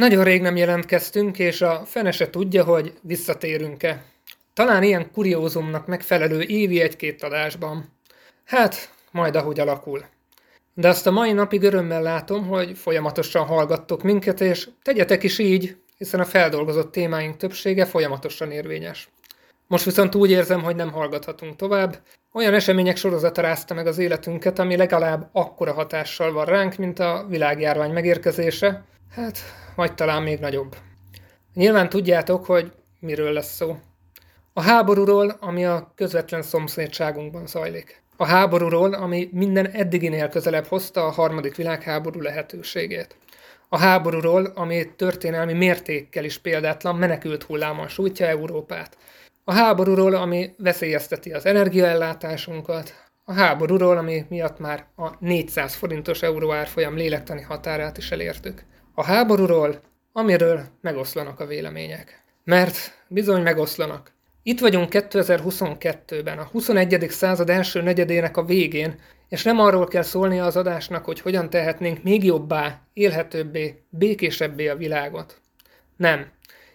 Nagyon rég nem jelentkeztünk, és a fene se tudja, hogy visszatérünk-e. Talán ilyen kuriózumnak megfelelő évi egy-két adásban. Hát, majd ahogy alakul. De azt a mai napig örömmel látom, hogy folyamatosan hallgattok minket, és tegyetek is így, hiszen a feldolgozott témáink többsége folyamatosan érvényes. Most viszont úgy érzem, hogy nem hallgathatunk tovább. Olyan események sorozata rázta meg az életünket, ami legalább akkora hatással van ránk, mint a világjárvány megérkezése, hát, vagy talán még nagyobb. Nyilván tudjátok, hogy miről lesz szó. A háborúról, ami a közvetlen szomszédságunkban zajlik. A háborúról, ami minden eddiginél közelebb hozta a harmadik világháború lehetőségét. A háborúról, ami történelmi mértékkel is példátlan menekült hullámon sújtja Európát. A háborúról, ami veszélyezteti az energiaellátásunkat, a háborúról, ami miatt már a 400 forintos euró árfolyam lélektani határát is elértük. A háborúról, amiről megoszlanak a vélemények. Mert bizony megoszlanak. Itt vagyunk 2022-ben, a 21. század első negyedének a végén, és nem arról kell szólnia az adásnak, hogy hogyan tehetnénk még jobbá, élhetőbbé, békésebbé a világot. Nem.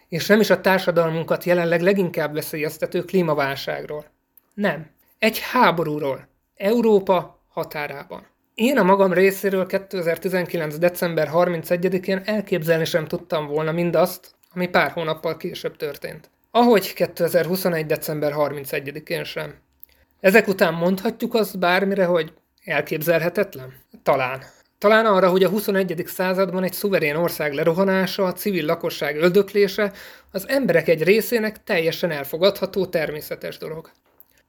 És nem is a társadalmunkat jelenleg leginkább veszélyeztető klímaválságról. Nem. Egy háborúról. Európa határában. Én a magam részéről 2019. december 31-én elképzelni sem tudtam volna mindazt, ami pár hónappal később történt. Ahogy 2021. december 31-én sem. Ezek után mondhatjuk azt bármire, hogy elképzelhetetlen? Talán. Talán arra, hogy a 21. században egy szuverén ország lerohanása, a civil lakosság öldöklése az emberek egy részének teljesen elfogadható természetes dolog.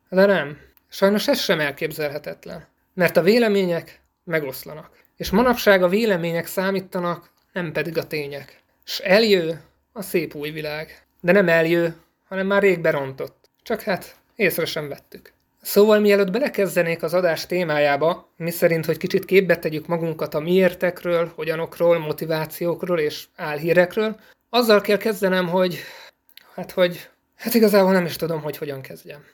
De nem. Sajnos ez sem elképzelhetetlen. Mert a vélemények megoszlanak. És manapság a vélemények számítanak, nem pedig a tények. S eljő a szép új világ. De nem eljő, hanem már rég berontott. Csak hát észre sem vettük. Szóval mielőtt belekezdenék az adás témájába, mi szerint, hogy kicsit képbe tegyük magunkat a miértekről, hogyanokról, motivációkról és álhírekről, azzal kell kezdenem, hogy hát hogy hát igazából nem is tudom, hogy hogyan kezdjem.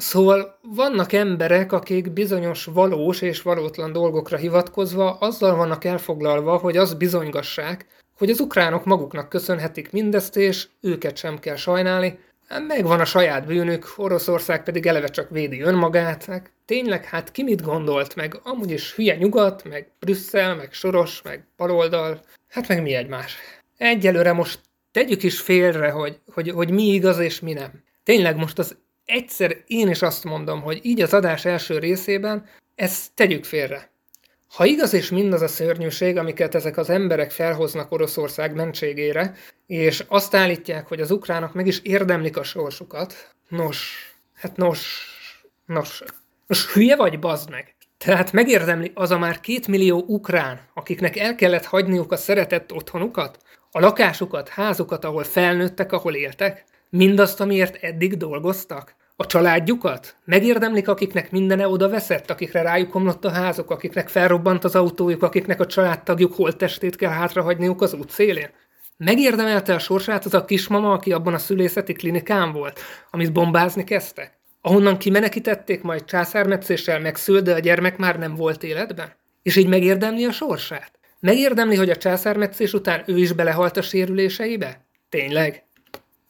Szóval vannak emberek, akik bizonyos valós és valótlan dolgokra hivatkozva azzal vannak elfoglalva, hogy azt bizonygassák, hogy az ukránok maguknak köszönhetik mindezt, és őket sem kell sajnálni, megvan a saját bűnük, Oroszország pedig eleve csak védi önmagát, meg tényleg hát ki mit gondolt, meg amúgy is hülye nyugat, meg Brüsszel, meg Soros, meg baloldal, hát meg mi egymás. Egyelőre most tegyük is félre, hogy, hogy, hogy mi igaz és mi nem. Tényleg most az egyszer én is azt mondom, hogy így az adás első részében ezt tegyük félre. Ha igaz és mindaz a szörnyűség, amiket ezek az emberek felhoznak Oroszország mentségére, és azt állítják, hogy az ukránok meg is érdemlik a sorsukat, nos, hát nos, nos, nos, hülye vagy, bazd meg! Tehát megérdemli az a már két millió ukrán, akiknek el kellett hagyniuk a szeretett otthonukat, a lakásukat, házukat, ahol felnőttek, ahol éltek, mindazt, amiért eddig dolgoztak, a családjukat? Megérdemlik, akiknek mindene oda veszett, akikre rájuk omlott a házuk, akiknek felrobbant az autójuk, akiknek a családtagjuk holttestét kell hátrahagyniuk az út szélén? Megérdemelte a sorsát az a kismama, aki abban a szülészeti klinikán volt, amit bombázni kezdtek? Ahonnan kimenekítették, majd császármetszéssel megszült, de a gyermek már nem volt életben? És így megérdemli a sorsát? Megérdemli, hogy a császármetszés után ő is belehalt a sérüléseibe? Tényleg?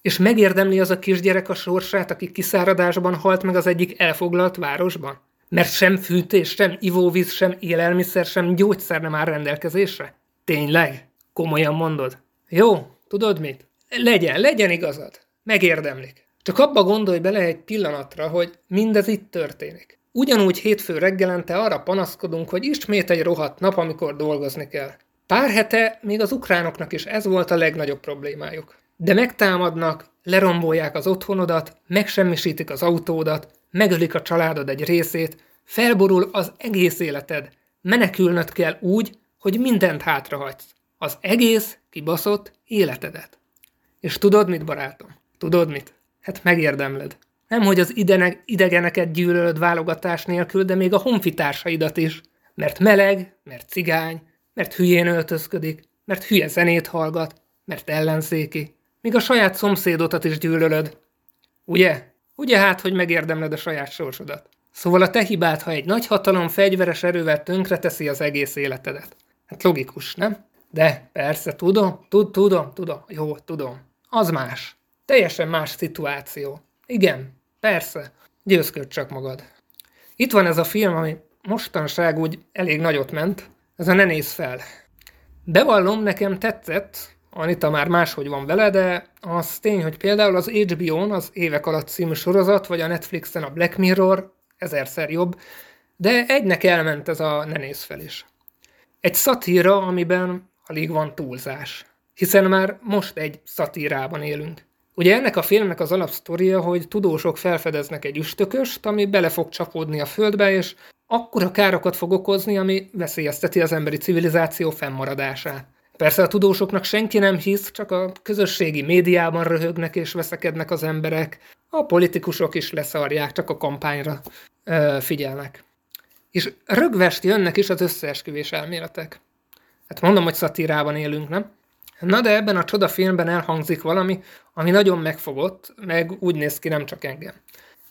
És megérdemli az a kisgyerek a sorsát, aki kiszáradásban halt meg az egyik elfoglalt városban? Mert sem fűtés, sem ivóvíz, sem élelmiszer, sem gyógyszer nem áll rendelkezésre? Tényleg? Komolyan mondod? Jó, tudod mit? Legyen, legyen igazad. Megérdemlik. Csak abba gondolj bele egy pillanatra, hogy mindez itt történik. Ugyanúgy hétfő reggelente arra panaszkodunk, hogy ismét egy rohadt nap, amikor dolgozni kell. Pár hete még az ukránoknak is ez volt a legnagyobb problémájuk. De megtámadnak, lerombolják az otthonodat, megsemmisítik az autódat, megölik a családod egy részét, felborul az egész életed. Menekülnöd kell úgy, hogy mindent hátrahagysz. Az egész kibaszott életedet. És tudod mit, barátom? Tudod mit? Hát megérdemled. Nem, hogy az idenek, idegeneket gyűlölöd válogatás nélkül, de még a honfitársaidat is. Mert meleg, mert cigány, mert hülyén öltözködik, mert hülye zenét hallgat, mert ellenzéki. Míg a saját szomszédotat is gyűlölöd. Ugye? Ugye hát, hogy megérdemled a saját sorsodat. Szóval a te hibád, ha egy nagy hatalom fegyveres erővel tönkreteszi az egész életedet. Hát logikus, nem? De persze, tudom, tud, tudom, tudom, jó, tudom. Az más. Teljesen más szituáció. Igen, persze, győzköd csak magad. Itt van ez a film, ami mostanság úgy elég nagyot ment, ez a Ne néz fel. Bevallom, nekem tetszett, Anita már máshogy van vele, de az tény, hogy például az HBO-n az évek alatt című sorozat, vagy a Netflixen a Black Mirror ezerszer jobb, de egynek elment ez a Ne néz fel is. Egy szatíra, amiben alig van túlzás. Hiszen már most egy szatírában élünk. Ugye ennek a filmnek az alapsztoria, hogy tudósok felfedeznek egy üstököst, ami bele fog csapódni a földbe, és akkora károkat fog okozni, ami veszélyezteti az emberi civilizáció fennmaradását. Persze a tudósoknak senki nem hisz, csak a közösségi médiában röhögnek és veszekednek az emberek. A politikusok is leszarják, csak a kampányra ö, figyelnek. És rögvest jönnek is az összeesküvés elméletek. Hát mondom, hogy szatírában élünk, nem? Na de ebben a csodafilmben elhangzik valami, ami nagyon megfogott, meg úgy néz ki nem csak engem.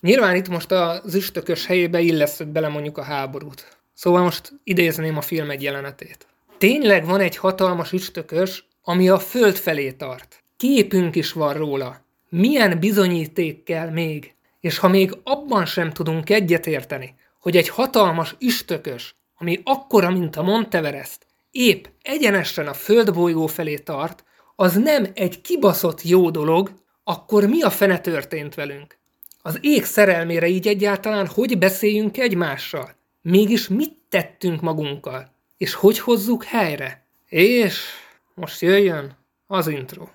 Nyilván itt most az üstökös helyébe illesztük bele mondjuk a háborút. Szóval most idézném a film egy jelenetét. Tényleg van egy hatalmas üstökös, ami a föld felé tart. Képünk is van róla. Milyen bizonyíték kell még? És ha még abban sem tudunk egyetérteni, hogy egy hatalmas üstökös, ami akkora, mint a Monteverest, épp egyenesen a földbolygó felé tart, az nem egy kibaszott jó dolog, akkor mi a fene történt velünk? Az ég szerelmére így egyáltalán hogy beszéljünk egymással? Mégis mit tettünk magunkkal? És hogy hozzuk helyre? És most jöjjön az intro.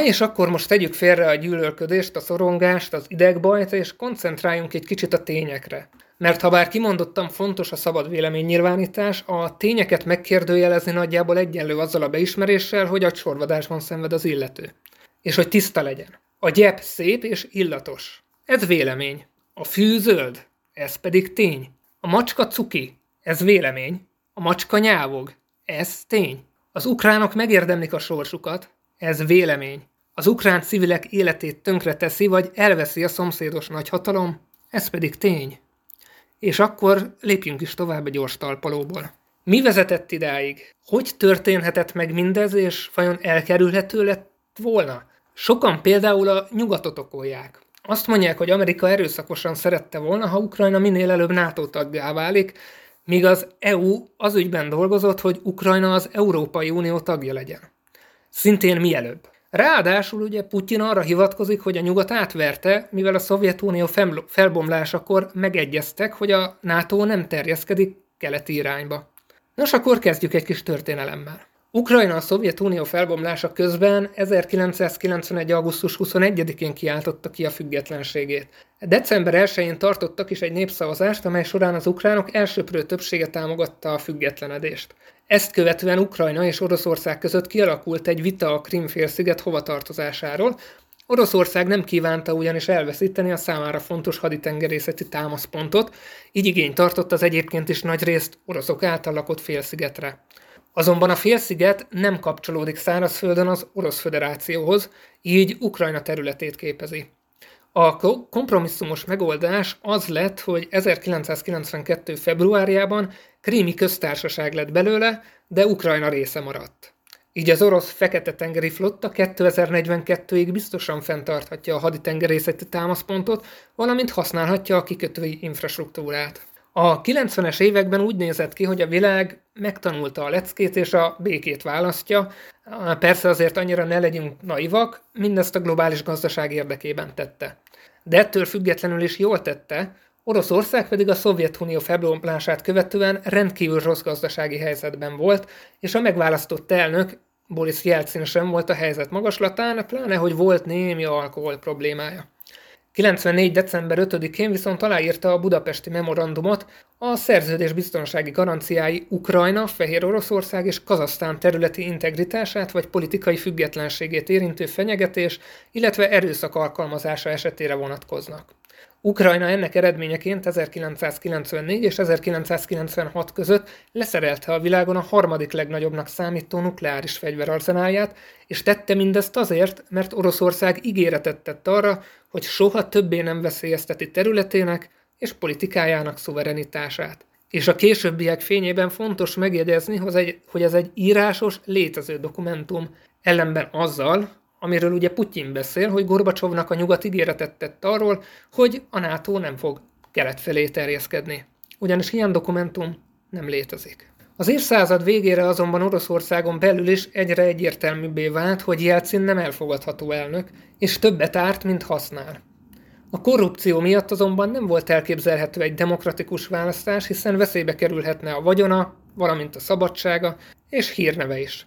Na és akkor most tegyük félre a gyűlölködést, a szorongást, az idegbajt, és koncentráljunk egy kicsit a tényekre. Mert ha bár kimondottam fontos a szabad véleménynyilvánítás, a tényeket megkérdőjelezni nagyjából egyenlő azzal a beismeréssel, hogy a csorvadásban szenved az illető. És hogy tiszta legyen. A gyep szép és illatos. Ez vélemény. A fű zöld. Ez pedig tény. A macska cuki. Ez vélemény. A macska nyávog. Ez tény. Az ukránok megérdemlik a sorsukat, ez vélemény. Az ukrán civilek életét tönkre teszi, vagy elveszi a szomszédos nagyhatalom, ez pedig tény. És akkor lépjünk is tovább a gyors talpalóból. Mi vezetett idáig? Hogy történhetett meg mindez, és vajon elkerülhető lett volna? Sokan például a nyugatot okolják. Azt mondják, hogy Amerika erőszakosan szerette volna, ha Ukrajna minél előbb NATO taggá válik, míg az EU az ügyben dolgozott, hogy Ukrajna az Európai Unió tagja legyen. Szintén mielőbb. Ráadásul ugye Putyin arra hivatkozik, hogy a nyugat átverte, mivel a Szovjetunió felbomlásakor megegyeztek, hogy a NATO nem terjeszkedik keleti irányba. Nos, akkor kezdjük egy kis történelemmel. Ukrajna a Szovjetunió felbomlása közben 1991. augusztus 21-én kiáltotta ki a függetlenségét. December 1-én tartottak is egy népszavazást, amely során az ukránok elsőprő többsége támogatta a függetlenedést. Ezt követően Ukrajna és Oroszország között kialakult egy vita a Krimfélsziget hovatartozásáról. Oroszország nem kívánta ugyanis elveszíteni a számára fontos haditengerészeti támaszpontot, így igény tartott az egyébként is nagy részt oroszok által lakott félszigetre. Azonban a félsziget nem kapcsolódik szárazföldön az Orosz Föderációhoz, így Ukrajna területét képezi. A kompromisszumos megoldás az lett, hogy 1992. februárjában Krími köztársaság lett belőle, de Ukrajna része maradt. Így az orosz Fekete-tengeri flotta 2042-ig biztosan fenntarthatja a haditengerészeti támaszpontot, valamint használhatja a kikötői infrastruktúrát. A 90-es években úgy nézett ki, hogy a világ megtanulta a leckét és a békét választja. Persze azért annyira ne legyünk naivak, mindezt a globális gazdaság érdekében tette. De ettől függetlenül is jól tette, Oroszország pedig a Szovjetunió felbomlását követően rendkívül rossz gazdasági helyzetben volt, és a megválasztott elnök Boris Jelcin sem volt a helyzet magaslatán, pláne hogy volt némi alkohol problémája. 94. december 5-én viszont aláírta a budapesti memorandumot a szerződés biztonsági garanciái Ukrajna, Fehér Oroszország és Kazasztán területi integritását vagy politikai függetlenségét érintő fenyegetés, illetve erőszak alkalmazása esetére vonatkoznak. Ukrajna ennek eredményeként 1994 és 1996 között leszerelte a világon a harmadik legnagyobbnak számító nukleáris fegyverarzenálját, és tette mindezt azért, mert Oroszország ígéretet tett arra, hogy soha többé nem veszélyezteti területének és politikájának szuverenitását. És a későbbiek fényében fontos megjegyezni, hogy ez egy írásos, létező dokumentum, ellenben azzal, amiről ugye Putyin beszél, hogy Gorbacsovnak a nyugat ígéretet tett arról, hogy a NATO nem fog kelet felé terjeszkedni. Ugyanis ilyen dokumentum nem létezik. Az évszázad végére azonban Oroszországon belül is egyre egyértelműbbé vált, hogy Jelcin nem elfogadható elnök, és többet árt, mint használ. A korrupció miatt azonban nem volt elképzelhető egy demokratikus választás, hiszen veszélybe kerülhetne a vagyona, valamint a szabadsága és hírneve is.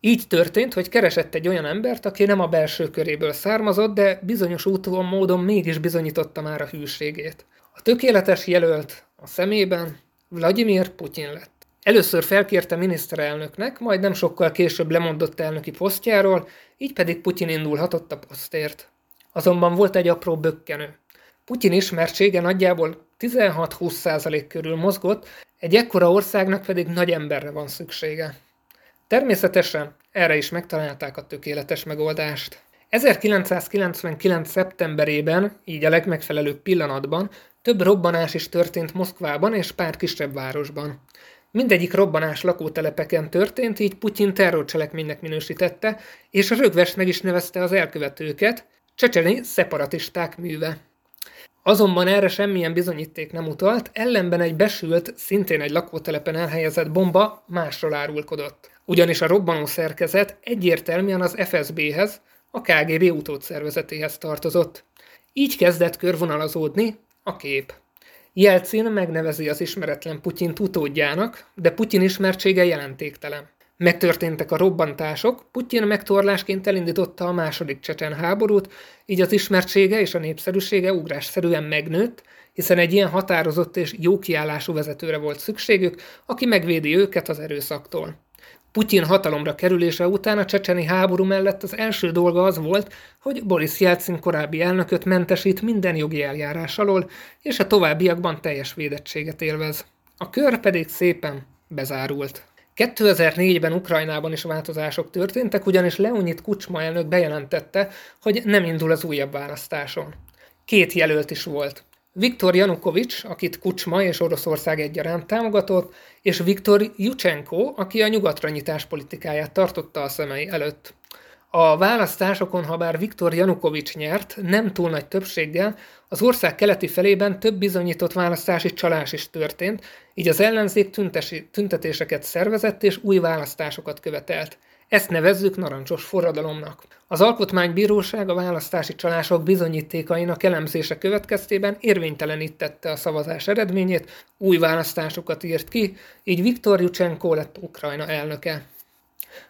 Így történt, hogy keresett egy olyan embert, aki nem a belső köréből származott, de bizonyos úton módon mégis bizonyította már a hűségét. A tökéletes jelölt a szemében Vladimir Putyin lett. Először felkérte miniszterelnöknek, majd nem sokkal később lemondott elnöki posztjáról, így pedig Putyin indulhatott a posztért. Azonban volt egy apró bökkenő. Putyin ismertsége nagyjából 16-20% körül mozgott, egy ekkora országnak pedig nagy emberre van szüksége. Természetesen erre is megtalálták a tökéletes megoldást. 1999. szeptemberében, így a legmegfelelőbb pillanatban, több robbanás is történt Moszkvában és pár kisebb városban. Mindegyik robbanás lakótelepeken történt, így Putyin terrorcselekménynek minősítette, és rögvest meg is nevezte az elkövetőket, csecseni szeparatisták műve. Azonban erre semmilyen bizonyíték nem utalt, ellenben egy besült, szintén egy lakótelepen elhelyezett bomba másról árulkodott. Ugyanis a robbanó szerkezet egyértelműen az FSB-hez, a KGB utódszervezetéhez tartozott. Így kezdett körvonalazódni a kép. Jelcin megnevezi az ismeretlen Putyin utódjának, de Putyin ismertsége jelentéktelen. Megtörténtek a robbantások, Putyin megtorlásként elindította a második csecsen háborút, így az ismertsége és a népszerűsége ugrásszerűen megnőtt, hiszen egy ilyen határozott és jó kiállású vezetőre volt szükségük, aki megvédi őket az erőszaktól. Putyin hatalomra kerülése után a csecseni háború mellett az első dolga az volt, hogy Boris Jelcin korábbi elnököt mentesít minden jogi eljárás alól, és a továbbiakban teljes védettséget élvez. A kör pedig szépen bezárult. 2004-ben Ukrajnában is változások történtek, ugyanis Leonid Kucsma elnök bejelentette, hogy nem indul az újabb választáson. Két jelölt is volt. Viktor Janukovics, akit Kucsma és Oroszország egyaránt támogatott, és Viktor Jucsenko, aki a nyugatra nyitás politikáját tartotta a szemei előtt. A választásokon, ha bár Viktor Janukovics nyert, nem túl nagy többséggel, az ország keleti felében több bizonyított választási csalás is történt, így az ellenzék tüntesi, tüntetéseket szervezett és új választásokat követelt. Ezt nevezzük narancsos forradalomnak. Az Alkotmánybíróság a választási csalások bizonyítékainak elemzése következtében érvénytelenítette a szavazás eredményét, új választásokat írt ki, így Viktor Jucsenko lett Ukrajna elnöke.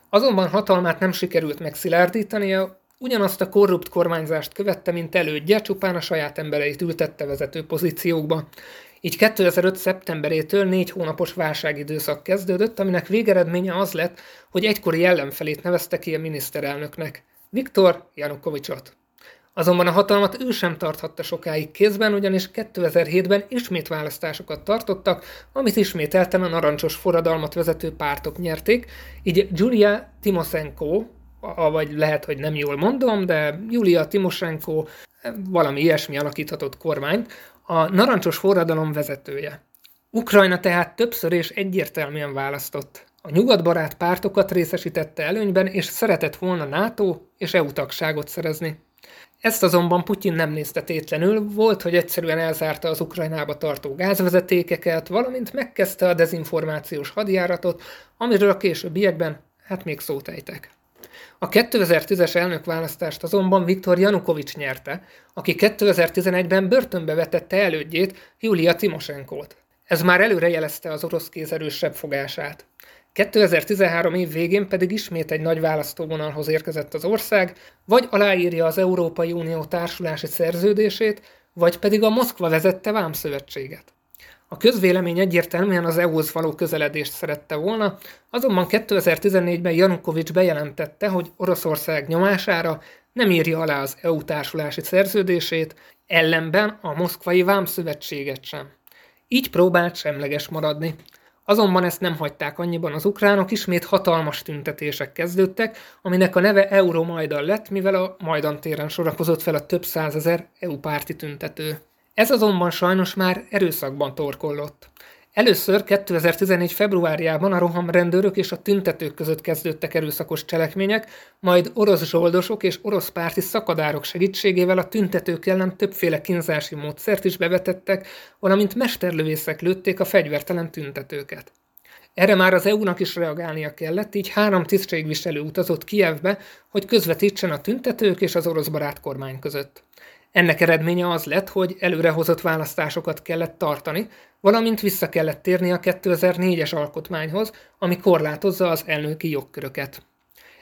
Azonban hatalmát nem sikerült megszilárdítania, ugyanazt a korrupt kormányzást követte, mint elődje, csupán a saját embereit ültette vezető pozíciókba. Így 2005. szeptemberétől négy hónapos válságidőszak kezdődött, aminek végeredménye az lett, hogy egykori ellenfelét nevezte ki a miniszterelnöknek, Viktor Janukovicsot. Azonban a hatalmat ő sem tarthatta sokáig kézben, ugyanis 2007-ben ismét választásokat tartottak, amit ismételten a narancsos forradalmat vezető pártok nyerték, így Julia Timoshenko, vagy lehet, hogy nem jól mondom, de Julia Timoshenko valami ilyesmi alakíthatott kormányt, a narancsos forradalom vezetője. Ukrajna tehát többször és egyértelműen választott. A nyugatbarát pártokat részesítette előnyben, és szeretett volna NATO és EU tagságot szerezni. Ezt azonban Putyin nem nézte tétlenül, volt, hogy egyszerűen elzárta az Ukrajnába tartó gázvezetékeket, valamint megkezdte a dezinformációs hadjáratot, amiről a későbbiekben hát még szót ejtek. A 2010-es elnökválasztást azonban Viktor Janukovics nyerte, aki 2011-ben börtönbe vetette elődjét, Julia Timoshenkót. Ez már előre jelezte az orosz kéz erősebb fogását. 2013 év végén pedig ismét egy nagy választóvonalhoz érkezett az ország, vagy aláírja az Európai Unió társulási szerződését, vagy pedig a Moszkva vezette vámszövetséget. A közvélemény egyértelműen az EU-hoz való közeledést szerette volna, azonban 2014-ben Janukovics bejelentette, hogy Oroszország nyomására nem írja alá az EU társulási szerződését, ellenben a moszkvai vámszövetséget sem. Így próbált semleges maradni. Azonban ezt nem hagyták annyiban az ukránok, ismét hatalmas tüntetések kezdődtek, aminek a neve Euromajdan lett, mivel a Majdan téren sorakozott fel a több százezer EU párti tüntető. Ez azonban sajnos már erőszakban torkollott. Először 2014. februárjában a rohamrendőrök és a tüntetők között kezdődtek erőszakos cselekmények, majd orosz zsoldosok és orosz párti szakadárok segítségével a tüntetők ellen többféle kínzási módszert is bevetettek, valamint mesterlövészek lőtték a fegyvertelen tüntetőket. Erre már az EU-nak is reagálnia kellett, így három tisztségviselő utazott Kievbe, hogy közvetítsen a tüntetők és az orosz barát kormány között. Ennek eredménye az lett, hogy előrehozott választásokat kellett tartani, valamint vissza kellett térni a 2004-es alkotmányhoz, ami korlátozza az elnöki jogköröket.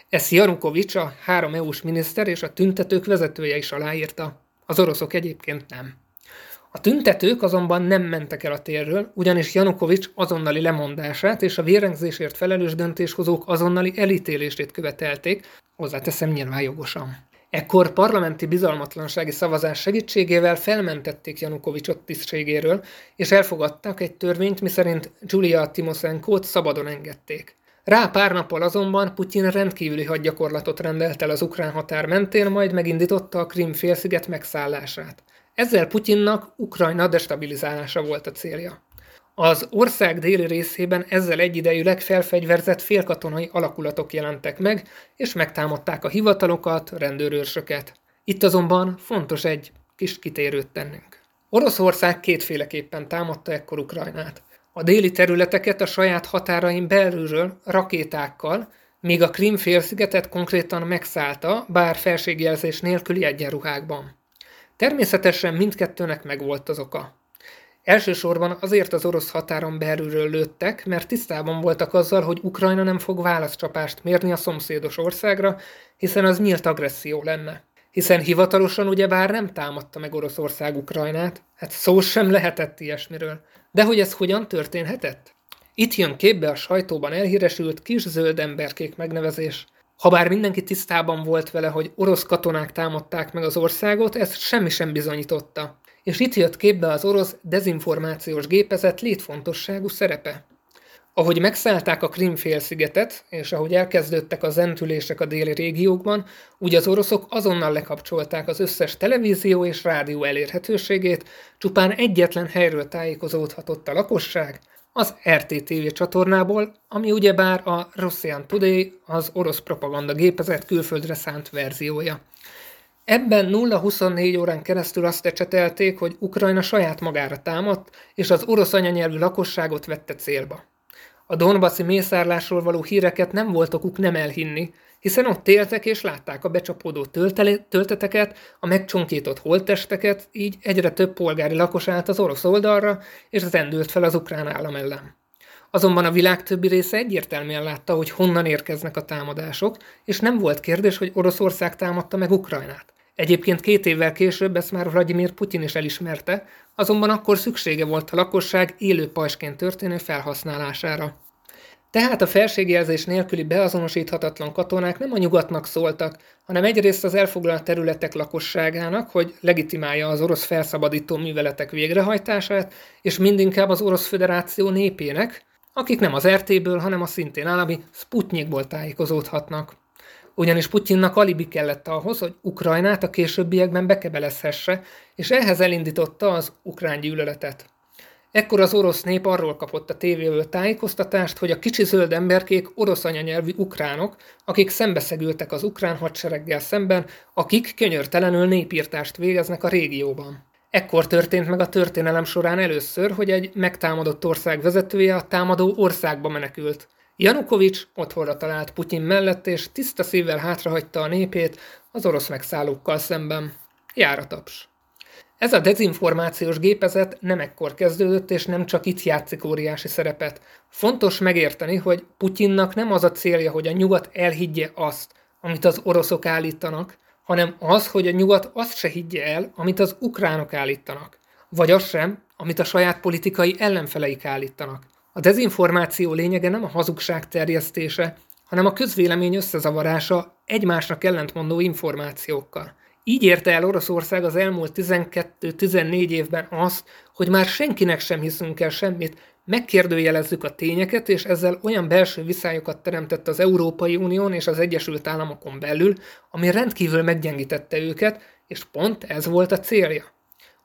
Ezt Janukovics, a három EU-s miniszter és a tüntetők vezetője is aláírta. Az oroszok egyébként nem. A tüntetők azonban nem mentek el a térről, ugyanis Janukovics azonnali lemondását és a vérengzésért felelős döntéshozók azonnali elítélését követelték, hozzáteszem nyilván jogosan. Ekkor parlamenti bizalmatlansági szavazás segítségével felmentették Janukovicsot tisztségéről, és elfogadtak egy törvényt, miszerint Julia Timoszenkót szabadon engedték. Rá pár nappal azonban Putyin rendkívüli hadgyakorlatot rendelt el az ukrán határ mentén, majd megindította a Krim félsziget megszállását. Ezzel Putyinnak Ukrajna destabilizálása volt a célja. Az ország déli részében ezzel egyidejűleg felfegyverzett félkatonai alakulatok jelentek meg, és megtámadták a hivatalokat, rendőrőrsöket. Itt azonban fontos egy kis kitérőt tennünk. Oroszország kétféleképpen támadta ekkor Ukrajnát. A déli területeket a saját határain belülről rakétákkal, míg a Krim félszigetet konkrétan megszállta, bár felségjelzés nélküli egyenruhákban. Természetesen mindkettőnek megvolt az oka. Elsősorban azért az orosz határon belülről lőttek, mert tisztában voltak azzal, hogy Ukrajna nem fog válaszcsapást mérni a szomszédos országra, hiszen az nyílt agresszió lenne. Hiszen hivatalosan ugyebár nem támadta meg Oroszország Ukrajnát, hát szó sem lehetett ilyesmiről. De hogy ez hogyan történhetett? Itt jön képbe a sajtóban elhíresült kis zöld emberkék megnevezés. Habár mindenki tisztában volt vele, hogy orosz katonák támadták meg az országot, ezt semmi sem bizonyította és itt jött képbe az orosz dezinformációs gépezet létfontosságú szerepe. Ahogy megszállták a Krim-félszigetet, és ahogy elkezdődtek a zentülések a déli régiókban, úgy az oroszok azonnal lekapcsolták az összes televízió és rádió elérhetőségét, csupán egyetlen helyről tájékozódhatott a lakosság, az RTTV csatornából, ami ugyebár a Russian Today, az orosz propaganda gépezet külföldre szánt verziója. Ebben 0-24 órán keresztül azt ecsetelték, hogy Ukrajna saját magára támadt, és az orosz anyanyelvű lakosságot vette célba. A Donbassi mészárlásról való híreket nem volt okuk nem elhinni, hiszen ott éltek és látták a becsapódó tölteteket, a megcsonkított holttesteket, így egyre több polgári lakos állt az orosz oldalra, és rendült fel az ukrán állam ellen. Azonban a világ többi része egyértelműen látta, hogy honnan érkeznek a támadások, és nem volt kérdés, hogy Oroszország támadta meg Ukrajnát. Egyébként két évvel később ezt már Vladimir Putyin is elismerte, azonban akkor szüksége volt a lakosság élő pajsként történő felhasználására. Tehát a felségjelzés nélküli beazonosíthatatlan katonák nem a nyugatnak szóltak, hanem egyrészt az elfoglalt területek lakosságának, hogy legitimálja az orosz felszabadító műveletek végrehajtását, és mindinkább az orosz föderáció népének, akik nem az RT-ből, hanem a szintén állami Sputnikból tájékozódhatnak ugyanis Putyinnak alibi kellett ahhoz, hogy Ukrajnát a későbbiekben bekebelezhesse, és ehhez elindította az ukrán gyűlöletet. Ekkor az orosz nép arról kapott a tévéből tájékoztatást, hogy a kicsi zöld emberkék orosz anyanyelvű ukránok, akik szembeszegültek az ukrán hadsereggel szemben, akik könyörtelenül népírtást végeznek a régióban. Ekkor történt meg a történelem során először, hogy egy megtámadott ország vezetője a támadó országba menekült. Janukovics otthonra talált Putyin mellett, és tiszta szívvel hátrahagyta a népét az orosz megszállókkal szemben. Jár a taps. Ez a dezinformációs gépezet nem ekkor kezdődött, és nem csak itt játszik óriási szerepet. Fontos megérteni, hogy Putyinnak nem az a célja, hogy a nyugat elhiggye azt, amit az oroszok állítanak, hanem az, hogy a nyugat azt se higgye el, amit az ukránok állítanak. Vagy az sem, amit a saját politikai ellenfeleik állítanak. A dezinformáció lényege nem a hazugság terjesztése, hanem a közvélemény összezavarása egymásnak ellentmondó információkkal. Így érte el Oroszország az elmúlt 12-14 évben azt, hogy már senkinek sem hiszünk el semmit, megkérdőjelezzük a tényeket, és ezzel olyan belső viszályokat teremtett az Európai Unión és az Egyesült Államokon belül, ami rendkívül meggyengítette őket, és pont ez volt a célja.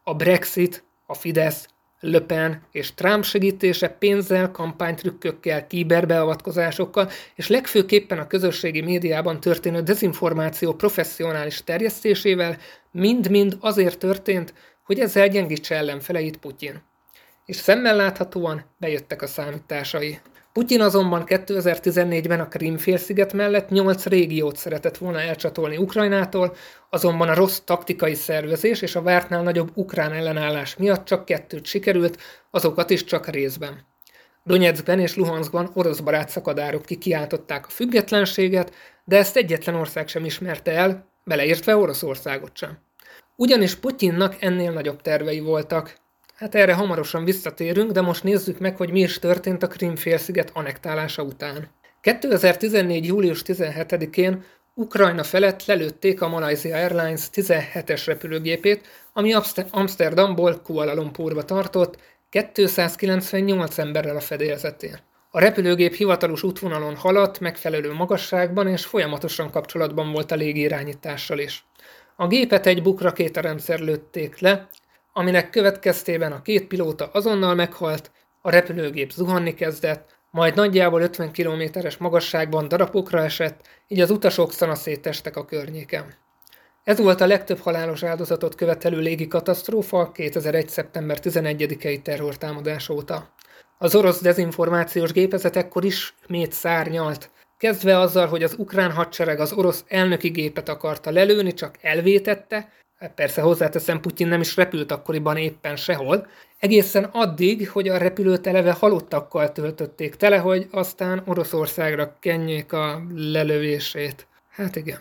A Brexit, a Fidesz, le Pen és Trump segítése pénzzel, kampánytrükkökkel, kiberbeavatkozásokkal és legfőképpen a közösségi médiában történő dezinformáció professzionális terjesztésével mind-mind azért történt, hogy ezzel gyengítse ellenfeleit Putyin. És szemmel láthatóan bejöttek a számításai. Putyin azonban 2014-ben a Krim-félsziget mellett 8 régiót szeretett volna elcsatolni Ukrajnától, azonban a rossz taktikai szervezés és a vártnál nagyobb ukrán ellenállás miatt csak kettőt sikerült, azokat is csak részben. Donetskben és Luhanskban orosz barát szakadárok kikiáltották a függetlenséget, de ezt egyetlen ország sem ismerte el, beleértve Oroszországot sem. Ugyanis Putyinnak ennél nagyobb tervei voltak. Hát erre hamarosan visszatérünk, de most nézzük meg, hogy mi is történt a Krim-félsziget anektálása után. 2014. július 17-én Ukrajna felett lelőtték a Malaysia Airlines 17-es repülőgépét, ami Amsterdamból Kuala Lumpurba tartott, 298 emberrel a fedélzetén. A repülőgép hivatalos útvonalon haladt, megfelelő magasságban és folyamatosan kapcsolatban volt a légirányítással is. A gépet egy bukrakétarendszer lőtték le, aminek következtében a két pilóta azonnal meghalt, a repülőgép zuhanni kezdett, majd nagyjából 50 kilométeres magasságban darabokra esett, így az utasok szanaszétestek a környéken. Ez volt a legtöbb halálos áldozatot követelő légi katasztrófa 2001. szeptember 11-i terrortámadás óta. Az orosz dezinformációs gépezet ekkor ismét szárnyalt, kezdve azzal, hogy az ukrán hadsereg az orosz elnöki gépet akarta lelőni, csak elvétette, Hát persze hozzáteszem, Putyin nem is repült akkoriban éppen sehol, egészen addig, hogy a repülőt eleve halottakkal töltötték tele, hogy aztán Oroszországra kenjék a lelövését. Hát igen.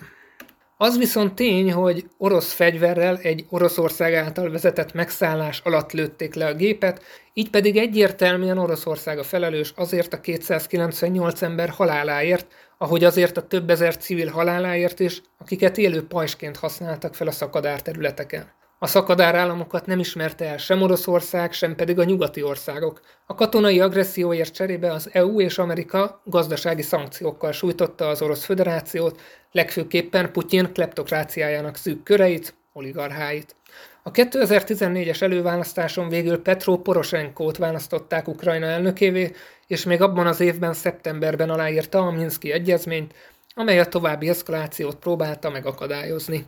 Az viszont tény, hogy orosz fegyverrel egy Oroszország által vezetett megszállás alatt lőtték le a gépet, így pedig egyértelműen Oroszország a felelős azért a 298 ember haláláért, ahogy azért a több ezer civil haláláért is, akiket élő pajsként használtak fel a szakadár területeken. A szakadár államokat nem ismerte el sem Oroszország, sem pedig a nyugati országok. A katonai agresszióért cserébe az EU és Amerika gazdasági szankciókkal sújtotta az Orosz Föderációt, legfőképpen Putyin kleptokráciájának szűk köreit, oligarcháit. A 2014-es előválasztáson végül Petro Poroshenkót választották Ukrajna elnökévé, és még abban az évben szeptemberben aláírta a Minszki egyezményt, amely a további eszkalációt próbálta megakadályozni.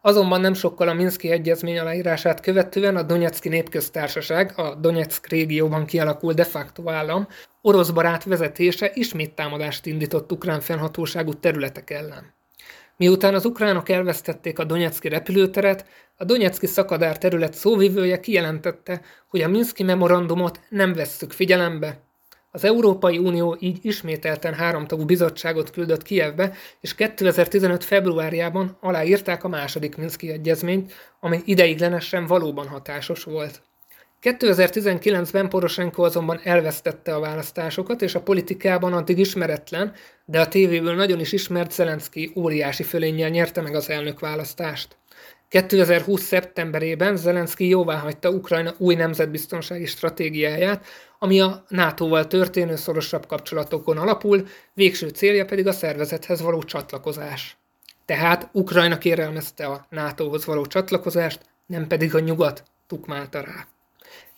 Azonban nem sokkal a Minszki egyezmény aláírását követően a Donetszki Népköztársaság, a Donetsk régióban kialakult de facto állam, orosz barát vezetése ismét támadást indított ukrán fennhatóságú területek ellen. Miután az ukránok elvesztették a Donetszki repülőteret, a Donetszki szakadár terület szóvivője kijelentette, hogy a Minszki memorandumot nem vesszük figyelembe, az Európai Unió így ismételten háromtagú bizottságot küldött Kievbe, és 2015. februárjában aláírták a második Minszki egyezményt, amely ideiglenesen valóban hatásos volt. 2019-ben Poroshenko azonban elvesztette a választásokat, és a politikában addig ismeretlen, de a tévéből nagyon is ismert Zelenszky óriási fölénnyel nyerte meg az elnök választást. 2020. szeptemberében Zelenszky jóváhagyta Ukrajna új nemzetbiztonsági stratégiáját, ami a NATO-val történő szorosabb kapcsolatokon alapul, végső célja pedig a szervezethez való csatlakozás. Tehát Ukrajna kérelmezte a NATO-hoz való csatlakozást, nem pedig a nyugat tukmálta rá.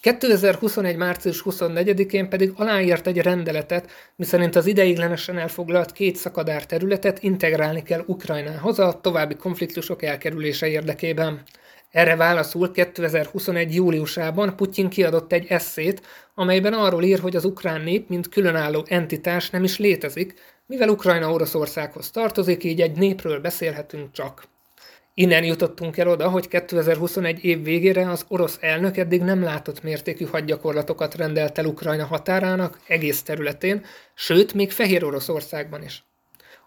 2021. március 24-én pedig aláírt egy rendeletet, miszerint az ideiglenesen elfoglalt két szakadár területet integrálni kell Ukrajnához a további konfliktusok elkerülése érdekében. Erre válaszul 2021. júliusában Putyin kiadott egy eszét, amelyben arról ír, hogy az ukrán nép, mint különálló entitás nem is létezik, mivel Ukrajna Oroszországhoz tartozik, így egy népről beszélhetünk csak. Innen jutottunk el oda, hogy 2021 év végére az orosz elnök eddig nem látott mértékű hadgyakorlatokat rendelt el Ukrajna határának egész területén, sőt, még Fehér Oroszországban is.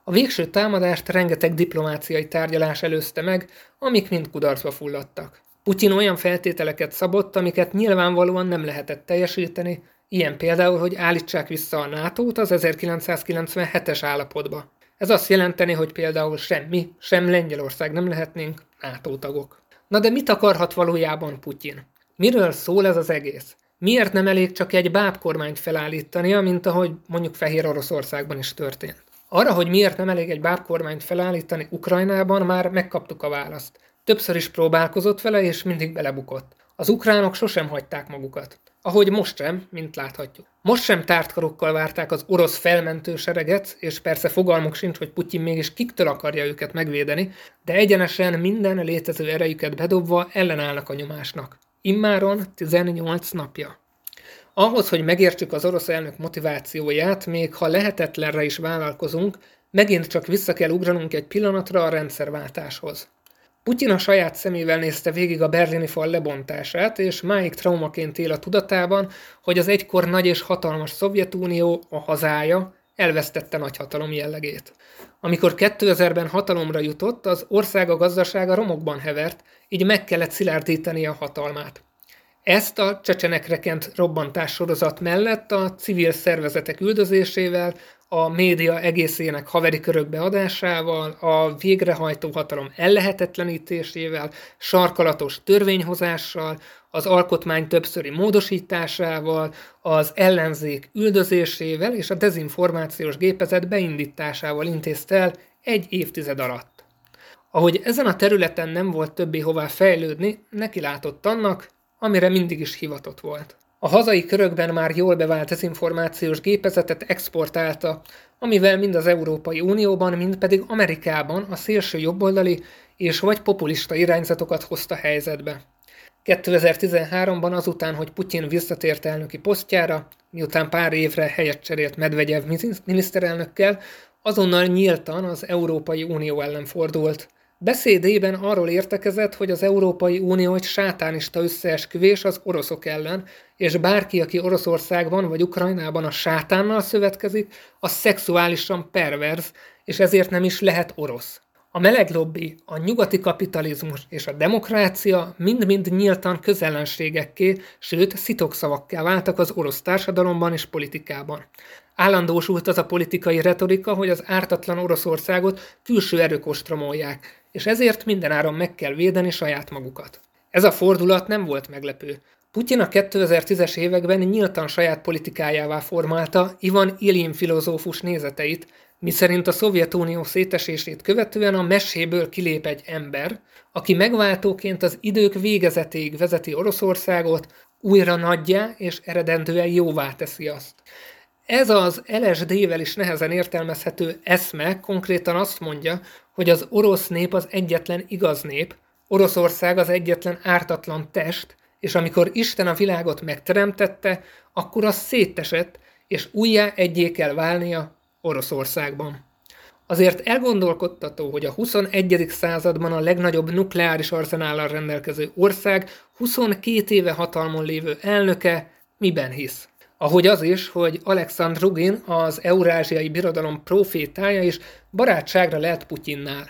A végső támadást rengeteg diplomáciai tárgyalás előzte meg, amik mind kudarcba fulladtak. Putyin olyan feltételeket szabott, amiket nyilvánvalóan nem lehetett teljesíteni, ilyen például, hogy állítsák vissza a NATO-t az 1997-es állapotba. Ez azt jelenteni, hogy például semmi, sem Lengyelország nem lehetnénk NATO tagok. Na de mit akarhat valójában Putyin? Miről szól ez az egész? Miért nem elég csak egy bábkormányt felállítania, mint ahogy mondjuk Fehér Oroszországban is történt? Arra, hogy miért nem elég egy bábkormányt felállítani Ukrajnában, már megkaptuk a választ. Többször is próbálkozott vele, és mindig belebukott. Az ukránok sosem hagyták magukat. Ahogy most sem, mint láthatjuk. Most sem tártkarokkal várták az orosz felmentő sereget, és persze fogalmuk sincs, hogy Putyin mégis kiktől akarja őket megvédeni, de egyenesen minden létező erejüket bedobva ellenállnak a nyomásnak. Immáron 18 napja. Ahhoz, hogy megértsük az orosz elnök motivációját, még ha lehetetlenre is vállalkozunk, megint csak vissza kell ugranunk egy pillanatra a rendszerváltáshoz. Putyin a saját szemével nézte végig a berlini fal lebontását, és máig traumaként él a tudatában, hogy az egykor nagy és hatalmas Szovjetunió, a hazája, elvesztette nagyhatalom jellegét. Amikor 2000-ben hatalomra jutott, az ország a gazdasága romokban hevert, így meg kellett szilárdítani a hatalmát. Ezt a csecsenekre kent robbantás sorozat mellett a civil szervezetek üldözésével, a média egészének haveri körökbe adásával, a végrehajtó hatalom ellehetetlenítésével, sarkalatos törvényhozással, az alkotmány többszöri módosításával, az ellenzék üldözésével és a dezinformációs gépezet beindításával intézte el egy évtized alatt. Ahogy ezen a területen nem volt többé hová fejlődni, neki látott annak, amire mindig is hivatott volt. A hazai körökben már jól bevált dezinformációs gépezetet exportálta, amivel mind az Európai Unióban, mind pedig Amerikában a szélső jobboldali és vagy populista irányzatokat hozta helyzetbe. 2013-ban azután, hogy Putyin visszatért elnöki posztjára, miután pár évre helyet cserélt Medvegyev miniszterelnökkel, azonnal nyíltan az Európai Unió ellen fordult. Beszédében arról értekezett, hogy az Európai Unió egy sátánista összeesküvés az oroszok ellen, és bárki, aki Oroszországban vagy Ukrajnában a sátánnal szövetkezik, az szexuálisan perverz, és ezért nem is lehet orosz. A meleg lobby, a nyugati kapitalizmus és a demokrácia mind-mind nyíltan közellenségekké, sőt szitokszavakká váltak az orosz társadalomban és politikában. Állandósult az a politikai retorika, hogy az ártatlan Oroszországot külső erők ostromolják, és ezért mindenáron meg kell védeni saját magukat. Ez a fordulat nem volt meglepő. Putyin a 2010-es években nyíltan saját politikájává formálta Ivan Ilyin filozófus nézeteit, miszerint a Szovjetunió szétesését követően a meséből kilép egy ember, aki megváltóként az idők végezetéig vezeti Oroszországot, újra nagyjá és eredendően jóvá teszi azt. Ez az LSD-vel is nehezen értelmezhető eszme konkrétan azt mondja, hogy az orosz nép az egyetlen igaz nép, Oroszország az egyetlen ártatlan test, és amikor Isten a világot megteremtette, akkor az szétesett, és újjá egyé kell válnia Oroszországban. Azért elgondolkodtató, hogy a 21. században a legnagyobb nukleáris arzenállal rendelkező ország 22 éve hatalmon lévő elnöke miben hisz. Ahogy az is, hogy Alexandr Rugin, az Eurázsiai Birodalom profétája is barátságra lehet Putyinnál.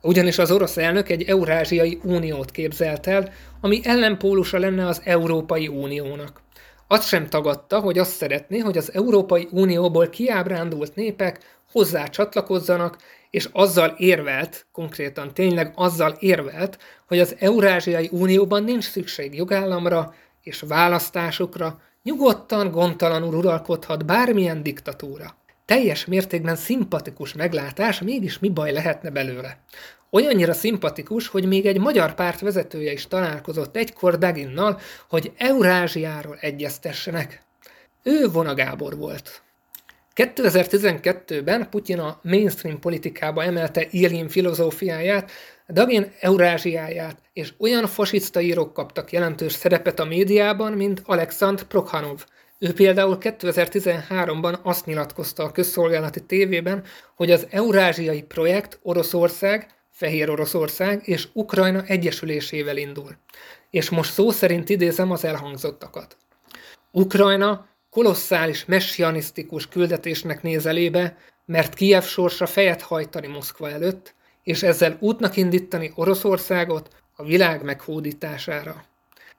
Ugyanis az orosz elnök egy Eurázsiai Uniót képzelt el, ami ellenpólusa lenne az Európai Uniónak. Azt sem tagadta, hogy azt szeretné, hogy az Európai Unióból kiábrándult népek hozzá csatlakozzanak, és azzal érvelt, konkrétan tényleg azzal érvelt, hogy az Eurázsiai Unióban nincs szükség jogállamra és választásokra, Nyugodtan, gondtalanul uralkodhat bármilyen diktatúra. Teljes mértékben szimpatikus meglátás, mégis mi baj lehetne belőle. Olyannyira szimpatikus, hogy még egy magyar párt vezetője is találkozott egykor Daginnal, hogy Eurázsiáról egyeztessenek. Ő Vona Gábor volt. 2012-ben Putyin a mainstream politikába emelte Ilyin filozófiáját, Dagin Eurázsiáját, és olyan fasiszta írók kaptak jelentős szerepet a médiában, mint Alexandr Prokhanov. Ő például 2013-ban azt nyilatkozta a közszolgálati tévében, hogy az eurázsiai projekt Oroszország, Fehér Oroszország és Ukrajna egyesülésével indul. És most szó szerint idézem az elhangzottakat. Ukrajna kolosszális messianisztikus küldetésnek néz elébe, mert Kijev sorsa fejet hajtani Moszkva előtt, és ezzel útnak indítani Oroszországot a világ meghódítására.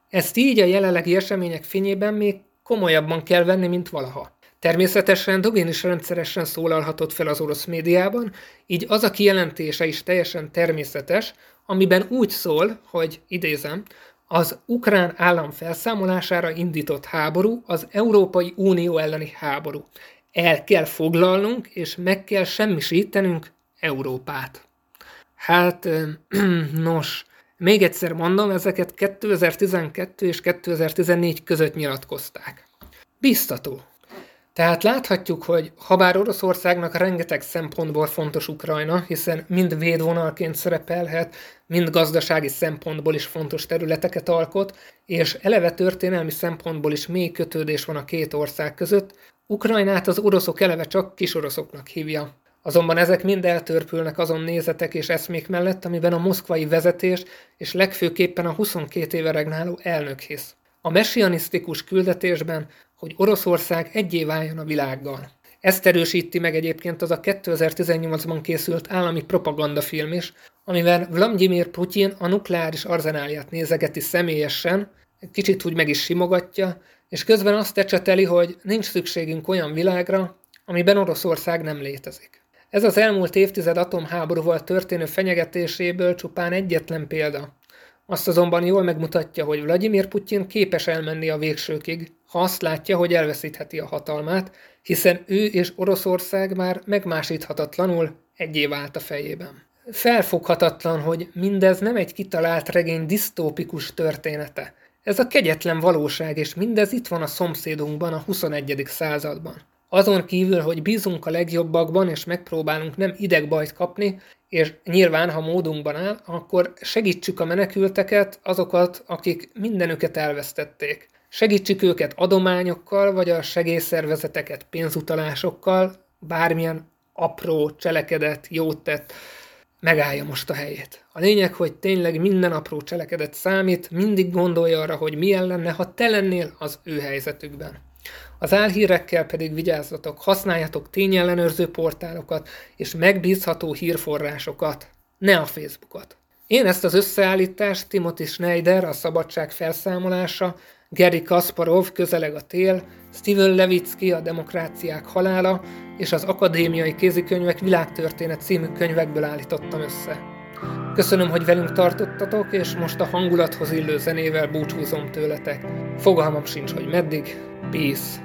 Ezt így a jelenlegi események fényében még komolyabban kell venni, mint valaha. Természetesen Dugin is rendszeresen szólalhatott fel az orosz médiában, így az a kijelentése is teljesen természetes, amiben úgy szól, hogy idézem, az ukrán állam felszámolására indított háború az Európai Unió elleni háború. El kell foglalnunk, és meg kell semmisítenünk Európát. Hát, nos, még egyszer mondom, ezeket 2012 és 2014 között nyilatkozták. Biztató. Tehát láthatjuk, hogy habár Oroszországnak rengeteg szempontból fontos Ukrajna, hiszen mind védvonalként szerepelhet, mind gazdasági szempontból is fontos területeket alkot, és eleve történelmi szempontból is mély kötődés van a két ország között, Ukrajnát az oroszok eleve csak kisoroszoknak hívja. Azonban ezek mind eltörpülnek azon nézetek és eszmék mellett, amiben a moszkvai vezetés és legfőképpen a 22 éve regnáló elnök hisz. A messianisztikus küldetésben, hogy Oroszország egyé váljon a világgal. Ezt erősíti meg egyébként az a 2018-ban készült állami propagandafilm is, amivel Vladimir Putyin a nukleáris arzenáliát nézegeti személyesen, kicsit úgy meg is simogatja, és közben azt ecseteli, hogy nincs szükségünk olyan világra, amiben Oroszország nem létezik. Ez az elmúlt évtized atomháborúval történő fenyegetéséből csupán egyetlen példa. Azt azonban jól megmutatja, hogy Vladimir Putyin képes elmenni a végsőkig, ha azt látja, hogy elveszítheti a hatalmát, hiszen ő és Oroszország már megmásíthatatlanul egyé vált a fejében. Felfoghatatlan, hogy mindez nem egy kitalált regény disztópikus története. Ez a kegyetlen valóság, és mindez itt van a szomszédunkban a 21. században. Azon kívül, hogy bízunk a legjobbakban, és megpróbálunk nem idegbajt kapni, és nyilván, ha módunkban áll, akkor segítsük a menekülteket, azokat, akik mindenüket elvesztették. Segítsük őket adományokkal, vagy a segélyszervezeteket pénzutalásokkal, bármilyen apró cselekedet, jót tett, megállja most a helyét. A lényeg, hogy tényleg minden apró cselekedet számít, mindig gondolja arra, hogy milyen lenne, ha te lennél az ő helyzetükben. Az álhírekkel pedig vigyázzatok, használjatok tényellenőrző portálokat és megbízható hírforrásokat, ne a Facebookot. Én ezt az összeállítást Timothy Schneider, a Szabadság felszámolása, Gary Kasparov, Közeleg a tél, Steven Levitsky, a Demokráciák halála és az Akadémiai Kézikönyvek világtörténet című könyvekből állítottam össze. Köszönöm, hogy velünk tartottatok, és most a hangulathoz illő zenével búcsúzom tőletek. Fogalmam sincs, hogy meddig. Peace.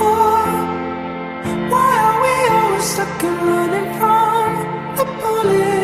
Why are we always stuck and running from the bullets?